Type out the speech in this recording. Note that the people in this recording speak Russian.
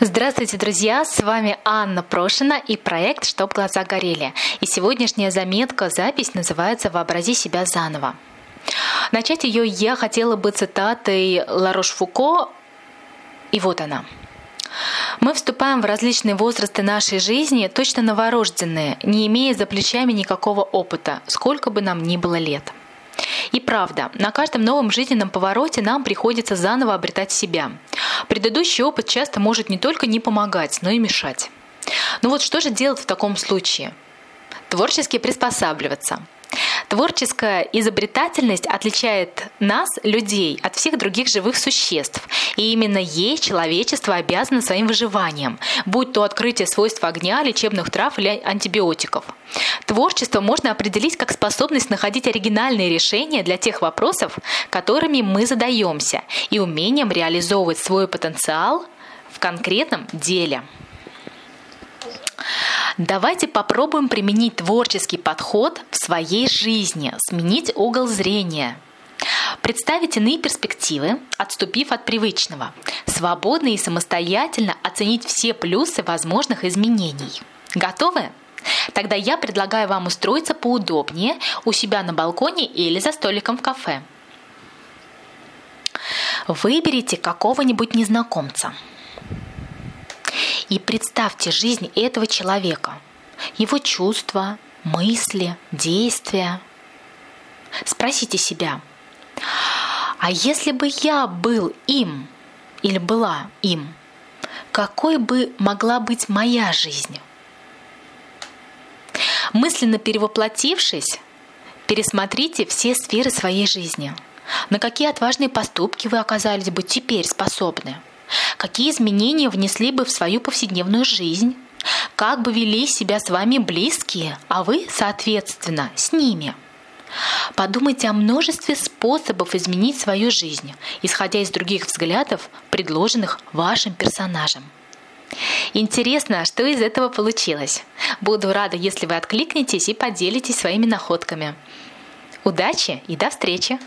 Здравствуйте, друзья! С вами Анна Прошина и проект «Чтоб глаза горели». И сегодняшняя заметка, запись называется «Вообрази себя заново». Начать ее я хотела бы цитатой Ларош Фуко, и вот она. Мы вступаем в различные возрасты нашей жизни, точно новорожденные, не имея за плечами никакого опыта, сколько бы нам ни было лет – и правда, на каждом новом жизненном повороте нам приходится заново обретать себя. Предыдущий опыт часто может не только не помогать, но и мешать. Ну вот что же делать в таком случае? Творчески приспосабливаться – Творческая изобретательность отличает нас, людей, от всех других живых существ. И именно ей человечество обязано своим выживанием, будь то открытие свойств огня, лечебных трав или антибиотиков. Творчество можно определить как способность находить оригинальные решения для тех вопросов, которыми мы задаемся, и умением реализовывать свой потенциал в конкретном деле. Давайте попробуем применить творческий подход в своей жизни, сменить угол зрения. Представить иные перспективы, отступив от привычного, свободно и самостоятельно оценить все плюсы возможных изменений. Готовы? Тогда я предлагаю вам устроиться поудобнее у себя на балконе или за столиком в кафе. Выберите какого-нибудь незнакомца – и представьте жизнь этого человека, его чувства, мысли, действия. Спросите себя, а если бы я был им или была им, какой бы могла быть моя жизнь? Мысленно перевоплотившись, пересмотрите все сферы своей жизни. На какие отважные поступки вы оказались бы теперь способны – Какие изменения внесли бы в свою повседневную жизнь? Как бы вели себя с вами близкие, а вы, соответственно, с ними? Подумайте о множестве способов изменить свою жизнь, исходя из других взглядов, предложенных вашим персонажем. Интересно, что из этого получилось? Буду рада, если вы откликнетесь и поделитесь своими находками. Удачи и до встречи!